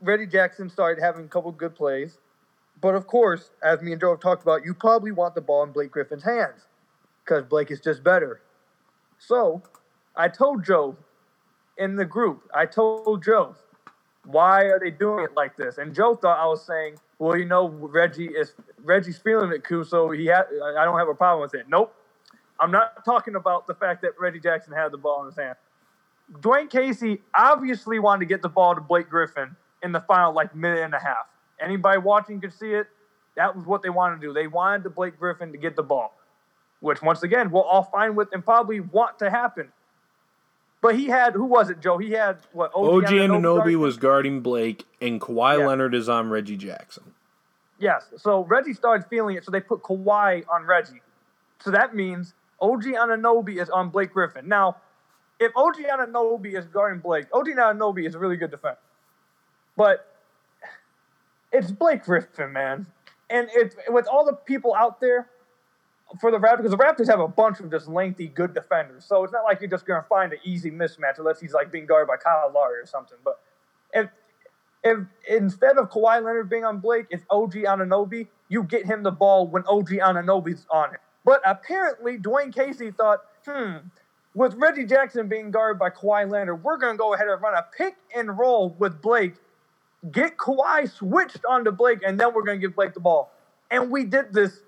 Reggie Jackson started having a couple good plays. But of course, as me and Joe have talked about, you probably want the ball in Blake Griffin's hands because Blake is just better. So I told Joe in the group, I told Joe, why are they doing it like this? And Joe thought I was saying, well, you know, Reggie is Reggie's feeling it, Koo, so he had I don't have a problem with it. Nope. I'm not talking about the fact that Reggie Jackson had the ball in his hand. Dwane Casey obviously wanted to get the ball to Blake Griffin in the final like minute and a half. Anybody watching could see it. That was what they wanted to do. They wanted the Blake Griffin to get the ball, which once again we're all fine with and probably want to happen. But he had who was it, Joe? He had what? OG, OG Anunoby was guarding Blake, and Kawhi yeah. Leonard is on Reggie Jackson. Yes. So Reggie started feeling it, so they put Kawhi on Reggie. So that means OG Anunoby is on Blake Griffin. Now, if OG Anunoby is guarding Blake, OG Anunoby is a really good defender. But it's Blake Griffin, man. And it's with all the people out there for the Raptors, because the Raptors have a bunch of just lengthy, good defenders. So it's not like you're just going to find an easy mismatch unless he's like being guarded by Kyle Lowry or something. But if if instead of Kawhi Leonard being on Blake, it's OG Anunoby, you get him the ball when OG Anunoby's on it. But apparently, Dwane Casey thought, hmm, with Reggie Jackson being guarded by Kawhi Leonard, we're going to go ahead and run a pick and roll with Blake, get Kawhi switched onto Blake, and then we're going to give Blake the ball. And we did this,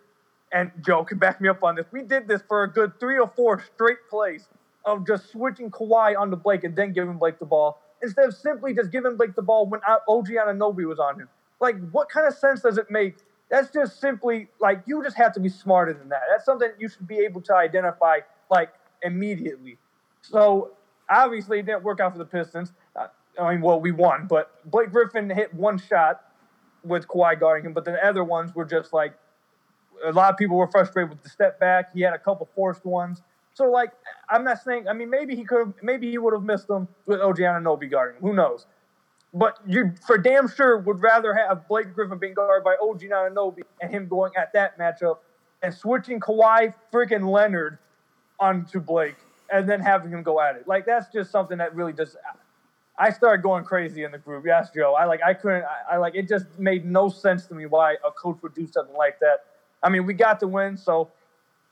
and Joe can back me up on this. We did this for a good three or four straight plays of just switching Kawhi onto Blake and then giving Blake the ball instead of simply just giving Blake the ball when OG Anunoby was on him. Like, what kind of sense does it make? That's just simply like you just have to be smarter than that. That's something you should be able to identify like immediately. So obviously, it didn't work out for the Pistons. I mean, well, we won, but Blake Griffin hit one shot with Kawhi guarding him, but the other ones were just like a lot of people were frustrated with the step back. He had a couple forced ones. So like, I'm not saying. I mean, maybe he could. Maybe he would have missed them with OG Anunoby guarding him. Who knows? But you, for damn sure, would rather have Blake Griffin being guarded by OG Anunoby and him going at that matchup and switching Kawhi freaking Leonard onto Blake and then having him go at it. Like that's just something that really just. I started going crazy in the group. Yes, Joe. I like. I couldn't. I, I like. It just made no sense to me why a coach would do something like that. I mean, we got the win, so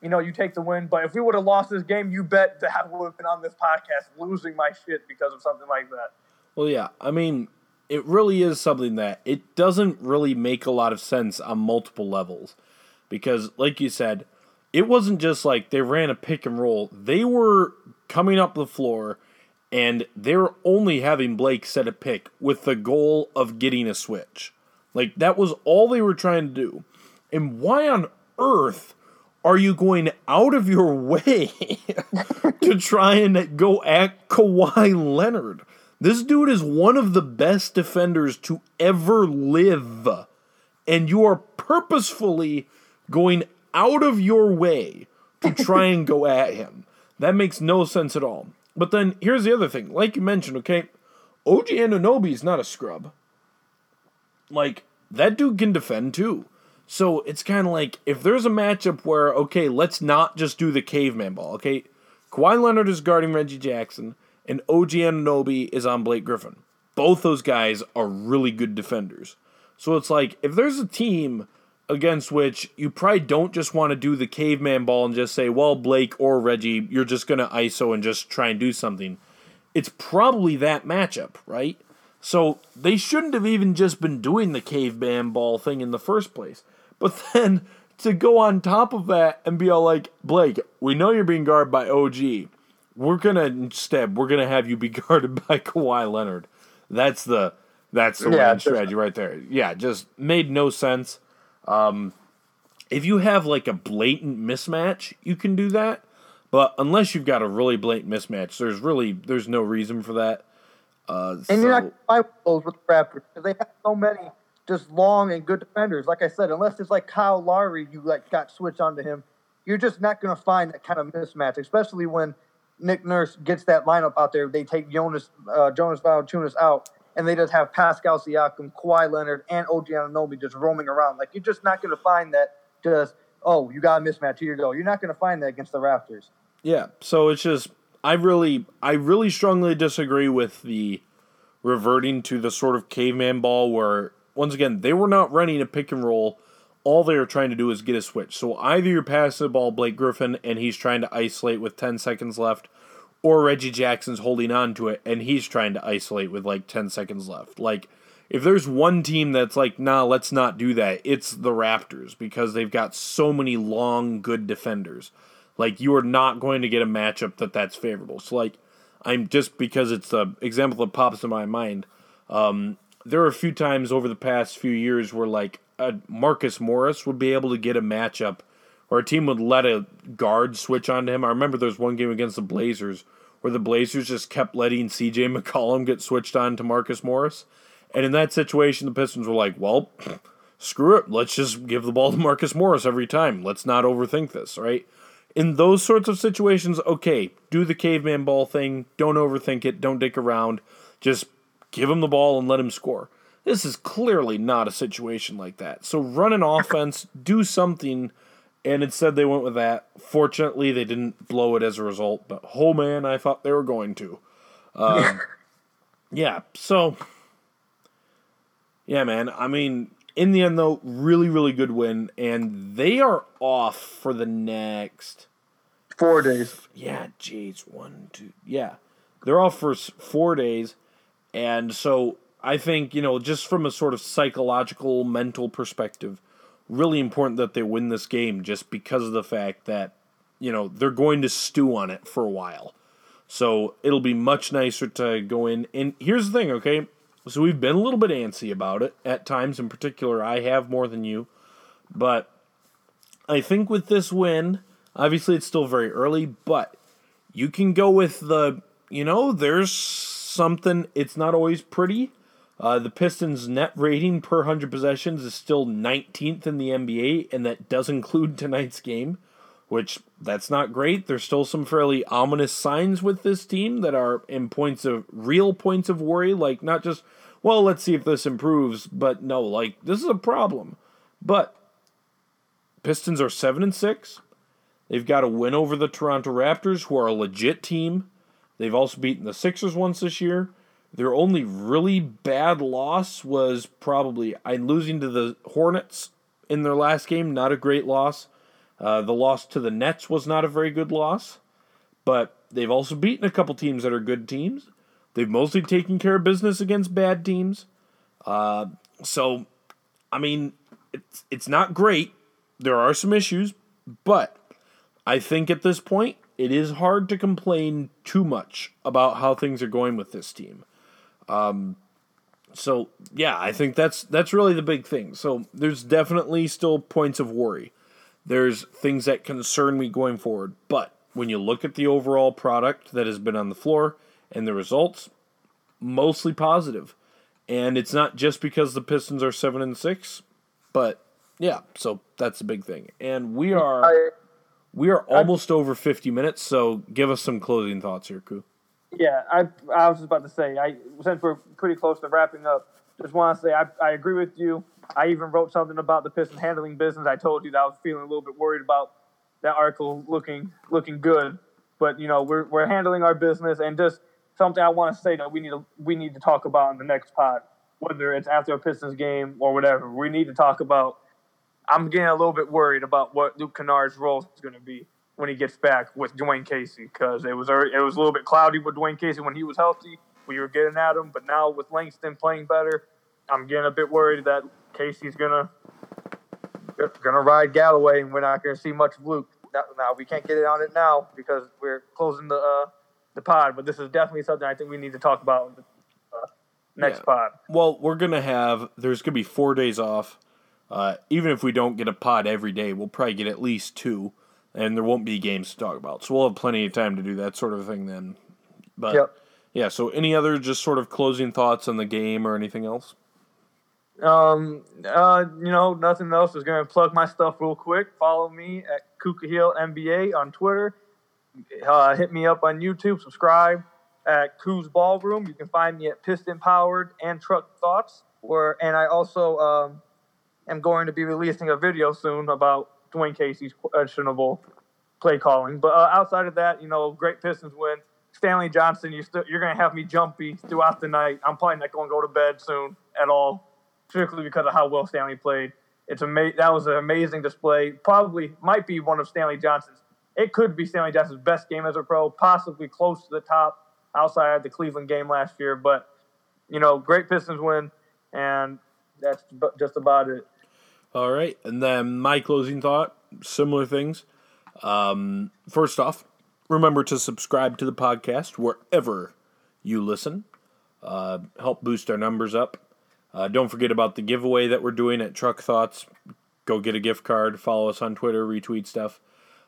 you know, you take the win. But if we would have lost this game, you bet that would have been on this podcast losing my shit because of something like that. Well, yeah. I mean, it really is something that it doesn't really make a lot of sense on multiple levels. Because, like you said, it wasn't just like they ran a pick and roll, they were coming up the floor and they were only having Blake set a pick with the goal of getting a switch. Like, that was all they were trying to do. And why on earth are you going out of your way to try and go at Kawhi Leonard? This dude is one of the best defenders to ever live. And you are purposefully going out of your way to try and go at him. That makes no sense at all. But then here's the other thing. Like you mentioned, okay, OG Anunoby is not a scrub. Like, that dude can defend too. So it's kind of like if there's a matchup where, okay, let's not just do the caveman ball, okay? Kawhi Leonard is guarding Reggie Jackson, and OG Anunoby is on Blake Griffin. Both those guys are really good defenders. So it's like if there's a team against which you probably don't just want to do the caveman ball and just say, well, Blake or Reggie, you're just going to ISO and just try and do something. It's probably that matchup, right? So they shouldn't have even just been doing the caveman ball thing in the first place. But then to go on top of that and be all like, Blake, we know you're being guarded by OG. We're gonna instead we're gonna have you be guarded by Kawhi Leonard. That's the that's the yeah, strategy right there. Yeah, just made no sense. Um, if you have like a blatant mismatch, you can do that. But unless you've got a really blatant mismatch, there's really there's no reason for that. Uh, and so, you're not going to those with the Raptors because they have so many just long and good defenders. Like I said, unless it's like Kyle Lowry, you like got switched onto him. You're just not going to find that kind of mismatch, especially when Nick Nurse gets that lineup out there. They take Jonas uh, Jonas Valanciunas out, and they just have Pascal Siakam, Kawhi Leonard, and OG Anunoby just roaming around. Like you're just not going to find that. Just oh, you got a mismatch. Here you go. You're not going to find that against the Raptors. Yeah. So it's just I really, I really strongly disagree with the reverting to the sort of caveman ball where, once again, they were not running a pick and roll. All they are trying to do is get a switch. So either you're passing the ball Blake Griffin and he's trying to isolate with 10 seconds left, or Reggie Jackson's holding on to it and he's trying to isolate with like 10 seconds left. Like, if there's one team that's like, nah, let's not do that, it's the Raptors because they've got so many long, good defenders. Like, you are not going to get a matchup that that's favorable. So, like, I'm just because it's the example that pops in my mind. Um, there are a few times over the past few years where like a Marcus Morris would be able to get a matchup, or a team would let a guard switch onto him. I remember there was one game against the Blazers where the Blazers just kept letting C.J. McCollum get switched on to Marcus Morris, and in that situation, the Pistons were like, "Well, screw it, let's just give the ball to Marcus Morris every time. Let's not overthink this, right?" in those sorts of situations, okay, do the caveman ball thing. Don't overthink it. Don't dick around. Just give him the ball and let him score. This is clearly not a situation like that. So run an offense, do something, and instead they went with that. Fortunately, they didn't blow it as a result, but oh man, I thought they were going to. Um, yeah, so yeah, man. I mean, in the end, though, really, really good win, and they are off for the next Four days. Yeah, geez, one, two, yeah, they're off for four days, and so I think you know, just from a sort of psychological, mental perspective, really important that they win this game, just because of the fact that you know they're going to stew on it for a while. So it'll be much nicer to go in. And here's the thing, okay? So we've been a little bit antsy about it at times. In particular, I have more than you, but I think with this win, Obviously, it's still very early, but you can go with the, you know, there's something, it's not always pretty. Uh, the Pistons' net rating per 100 possessions is still 19th in the NBA, and that does include tonight's game, which that's not great. There's still some fairly ominous signs with this team that are in points of real points of worry, like not just, well, let's see if this improves, but no, like this is a problem. But Pistons are 7 and 6. They've got a win over the Toronto Raptors, who are a legit team. They've also beaten the Sixers once this year. Their only really bad loss was probably I'm losing to the Hornets in their last game. Not a great loss. Uh, the loss to the Nets was not a very good loss, but they've also beaten a couple teams that are good teams. They've mostly taken care of business against bad teams. Uh, so, I mean, it's it's not great. There are some issues, but I think at this point, it is hard to complain too much about how things are going with this team. Um, so yeah, I think that's that's really the big thing. So there's definitely still points of worry. There's things that concern me going forward, but when you look at the overall product that has been on the floor and the results, mostly positive. And it's not just because the Pistons are seven and six, but yeah, so that's the big thing. And we are. I- we are almost I, over 50 minutes, so give us some closing thoughts here, Koo. Yeah, I, I was just about to say, I since we're pretty close to wrapping up, just want to say I, I agree with you. I even wrote something about the Pistons handling business. I told you that I was feeling a little bit worried about that article looking looking good, but you know we're we're handling our business and just something I want to say that we need to we need to talk about in the next pod, whether it's after a Pistons game or whatever. We need to talk about I'm getting a little bit worried about what Luke Kennard's role is going to be when he gets back with Dwane Casey because it was it was a little bit cloudy with Dwane Casey when he was healthy. We were getting at him, but now with Langston playing better, I'm getting a bit worried that Casey's gonna gonna ride Galloway, and we're not gonna see much of Luke. Now, we can't get it on it now because we're closing the uh, the pod, but this is definitely something I think we need to talk about uh, next yeah. pod. Well, we're gonna have there's gonna be four days off uh, even if we don't get a pod every day, we'll probably get at least two, and there won't be games to talk about. So we'll have plenty of time to do that sort of thing then. But yep. yeah, so any other just sort of closing thoughts on the game or anything else? Um, uh, you know, nothing else. Is gonna plug my stuff real quick. Follow me at Kuka Hill NBA on Twitter. Uh, hit me up on YouTube. Subscribe at Koo's Ballroom. You can find me at Piston Powered and Truck Thoughts. Where and I also um, am going to be releasing a video soon about Dwane Casey's questionable play calling. But uh, outside of that, you know, great Pistons win. Stanley Johnson, you still, you're going to have me jumpy throughout the night. I'm probably not going to go to bed soon at all, strictly because of how well Stanley played. It's ama- That was an amazing display. Probably might be one of Stanley Johnson's. It could be Stanley Johnson's best game as a pro, possibly close to the top outside of the Cleveland game last year. But you know, great Pistons win, and that's just about it. All right, and then my closing thought: similar things. Um, first off, remember to subscribe to the podcast wherever you listen. Uh, help boost our numbers up. Uh, don't forget about the giveaway that we're doing at Truck Thoughts. Go get a gift card. Follow us on Twitter. Retweet stuff.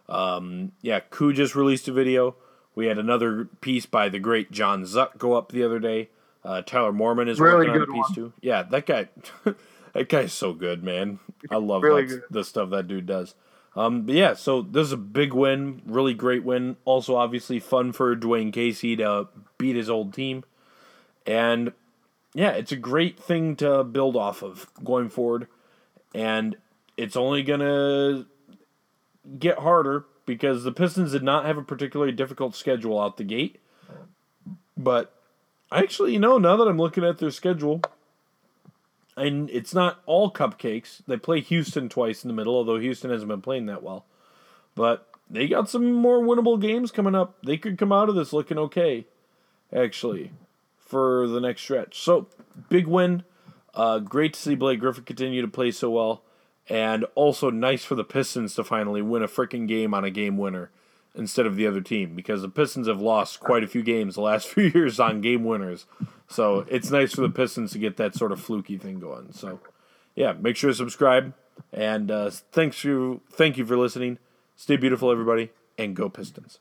Um, yeah, Koo just released a video. We had another piece by the great John Zuck go up the other day. Uh, Tyler Mormon is really working on a piece one. too. Yeah, that guy, that guy's so good, man. I love really that, the stuff that dude does. Um, but yeah, so this is a big win, really great win. Also, obviously, fun for Dwane Casey to beat his old team, and yeah, it's a great thing to build off of going forward, and it's only gonna get harder because the Pistons did not have a particularly difficult schedule out the gate, but actually, you know, now that I'm looking at their schedule, and it's not all cupcakes. They play Houston twice in the middle, although Houston hasn't been playing that well. But they got some more winnable games coming up. They could come out of this looking okay, actually, for the next stretch. So, big win. Uh, great to see Blake Griffin continue to play so well. And also nice for the Pistons to finally win a freaking game on a game winner instead of the other team because the Pistons have lost quite a few games the last few years on game winners. So it's nice for the Pistons to get that sort of fluky thing going. So yeah, make sure to subscribe and uh, thanks you thank you for listening. Stay beautiful, everybody, and go Pistons.